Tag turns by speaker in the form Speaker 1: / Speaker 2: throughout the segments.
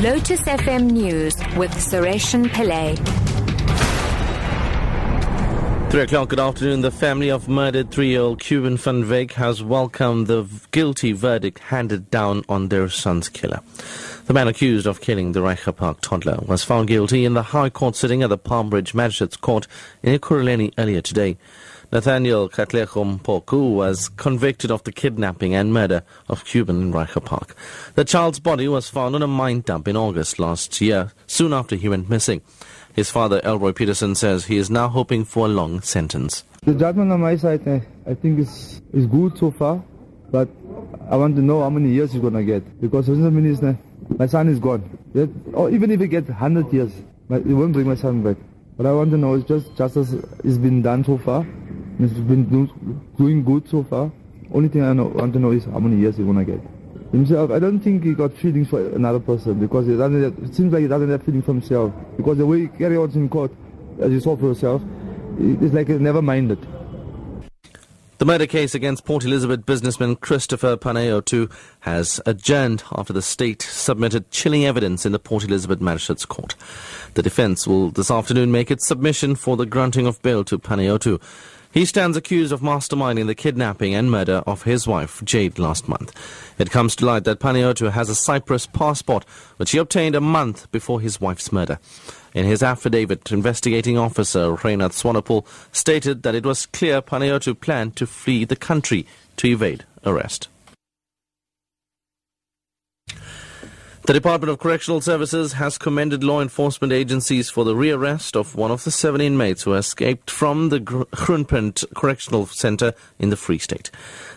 Speaker 1: Lotus FM News with Sareshen Pillay.
Speaker 2: Three o'clock, good afternoon. The family of murdered three-year-old Cuburne van Wyk has welcomed the guilty verdict handed down on their son's killer. The man accused of killing the Reiger Park toddler was found guilty in the High Court sitting at the Palm Ridge Magistrates Court in Ekurhuleni earlier today. Nathaniel Katlego Mpoku was convicted of the kidnapping and murder of Cuburne in Reiger Park. The child's body was found on a mine dump in August last year, soon after he went missing. His father, Elroy Peterson, says he is now hoping for a long sentence.
Speaker 3: The judgment on my side, uh, I think, is, is good so far, but I want to know how many years he's going to get. Because my son is gone. Or even if he gets 100 years, it won't bring my son back. But I want to know is just justice has been done so far. It's been doing good so far. Only thing I know, want to know is how many years he's going to get himself. I don't think he got feelings for another person because he doesn't. Have, it seems like he doesn't have feelings for himself because the way he carry on in court, as you saw for yourself, it's like he's never minded.
Speaker 2: The murder case against Port Elizabeth businessman Christopher Panayiotou has adjourned after the state submitted chilling evidence in the Port Elizabeth Magistrates Court. The defense will this afternoon make its submission for the granting of bail to Panayiotou. He stands accused of masterminding the kidnapping and murder of his wife, Jade, last month. It comes to light that Panayiotou has a Cyprus passport, which he obtained a month before his wife's murder. In his affidavit, investigating officer Reynard Swanepoel stated that it was clear Panayiotou planned to flee the country to evade arrest. The Department of Correctional Services has commended law enforcement agencies for the rearrest of one of the seven inmates who escaped from the Groenpunt Correctional Centre in the Free State.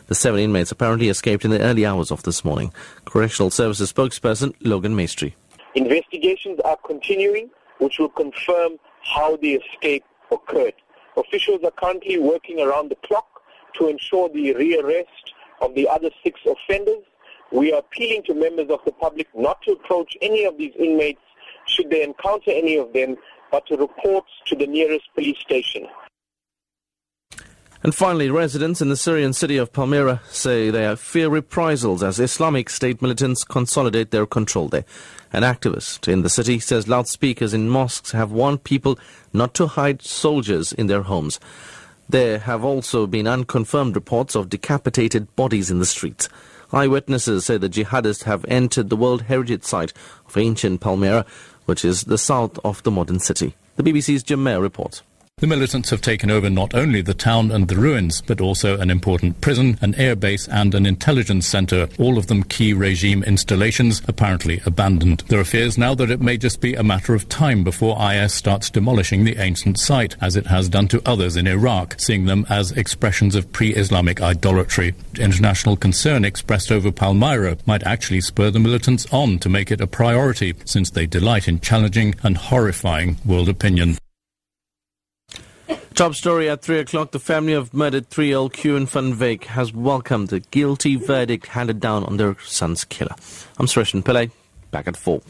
Speaker 2: The seven inmates apparently escaped in the early hours of this morning. Correctional Services spokesperson Logan Maistry.
Speaker 4: Investigations are continuing, which will confirm how the escape occurred. Officials are currently working around the clock to ensure the rearrest of the other six offenders we are appealing to members of the public not to approach any of these inmates should they encounter any of them, but to report to the nearest police station.
Speaker 2: And finally, residents in the Syrian city of Palmyra say they fear reprisals as Islamic State militants consolidate their control there. An activist in the city says loudspeakers in mosques have warned people not to hide soldiers in their homes. There have also been unconfirmed reports of decapitated bodies in the streets. Eyewitnesses say the jihadists have entered the World Heritage Site of ancient Palmyra, which is the south of the modern city. The BBC's Jim Muir reports.
Speaker 5: The militants have taken over not only the town and the ruins, but also an important prison, an airbase, and an intelligence center, all of them key regime installations, apparently abandoned. There are fears now that it may just be a matter of time before IS starts demolishing the ancient site, as it has done to others in Iraq, seeing them as expressions of pre Islamic idolatry. International concern expressed over Palmyra might actually spur the militants on to make it a priority, since they delight in challenging and horrifying world opinion.
Speaker 2: Top story at 3 o'clock. The family of murdered three-year-old Cuburne van Wyk has welcomed the guilty verdict handed down on their son's killer. I'm Suresh Pillay, back at 4.